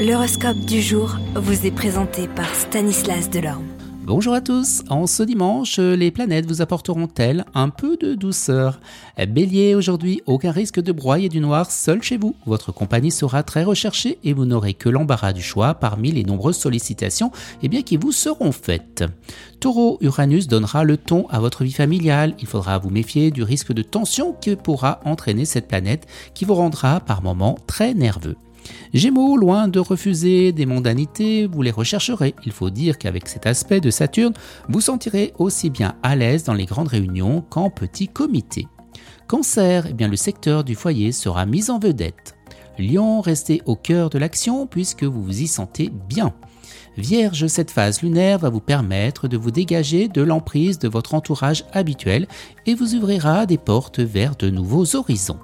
L'horoscope du jour vous est présenté par Stanislas Delorme. Bonjour à tous, en ce dimanche, les planètes vous apporteront-elles un peu de douceur Bélier, aujourd'hui, aucun risque de broyer du noir seul chez vous. Votre compagnie sera très recherchée et vous n'aurez que l'embarras du choix parmi les nombreuses sollicitations eh bien, qui vous seront faites. Taureau, Uranus donnera le ton à votre vie familiale. Il faudra vous méfier du risque de tension que pourra entraîner cette planète qui vous rendra par moments très nerveux. Gémeaux, loin de refuser des mondanités, vous les rechercherez. Il faut dire qu'avec cet aspect de Saturne, vous sentirez aussi bien à l'aise dans les grandes réunions qu'en petits comités. Cancer, eh bien le secteur du foyer sera mis en vedette. Lion, restez au cœur de l'action puisque vous vous y sentez bien. Vierge, cette phase lunaire va vous permettre de vous dégager de l'emprise de votre entourage habituel et vous ouvrira des portes vers de nouveaux horizons.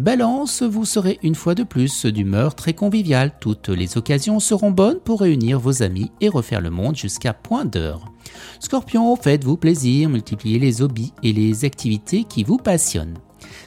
Balance, vous serez une fois de plus d'humeur très conviviale. Toutes les occasions seront bonnes pour réunir vos amis et refaire le monde jusqu'à point d'heure. Scorpion, faites-vous plaisir, multipliez les hobbies et les activités qui vous passionnent.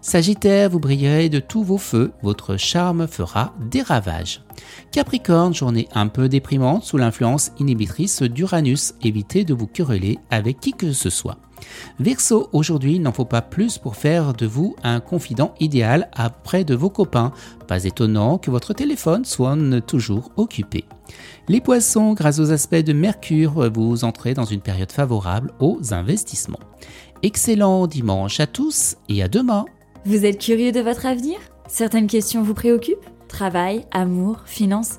Sagittaire, vous brillerez de tous vos feux, votre charme fera des ravages. Capricorne, journée un peu déprimante sous l'influence inhibitrice d'Uranus, évitez de vous quereller avec qui que ce soit. Verseau, aujourd'hui, il n'en faut pas plus pour faire de vous un confident idéal après de vos copains. Pas étonnant que votre téléphone soit toujours occupé. Les poissons, grâce aux aspects de Mercure, vous entrez dans une période favorable aux investissements. Excellent dimanche à tous et à demain. Vous êtes curieux de votre avenir? Certaines questions vous préoccupent? Travail, amour, finances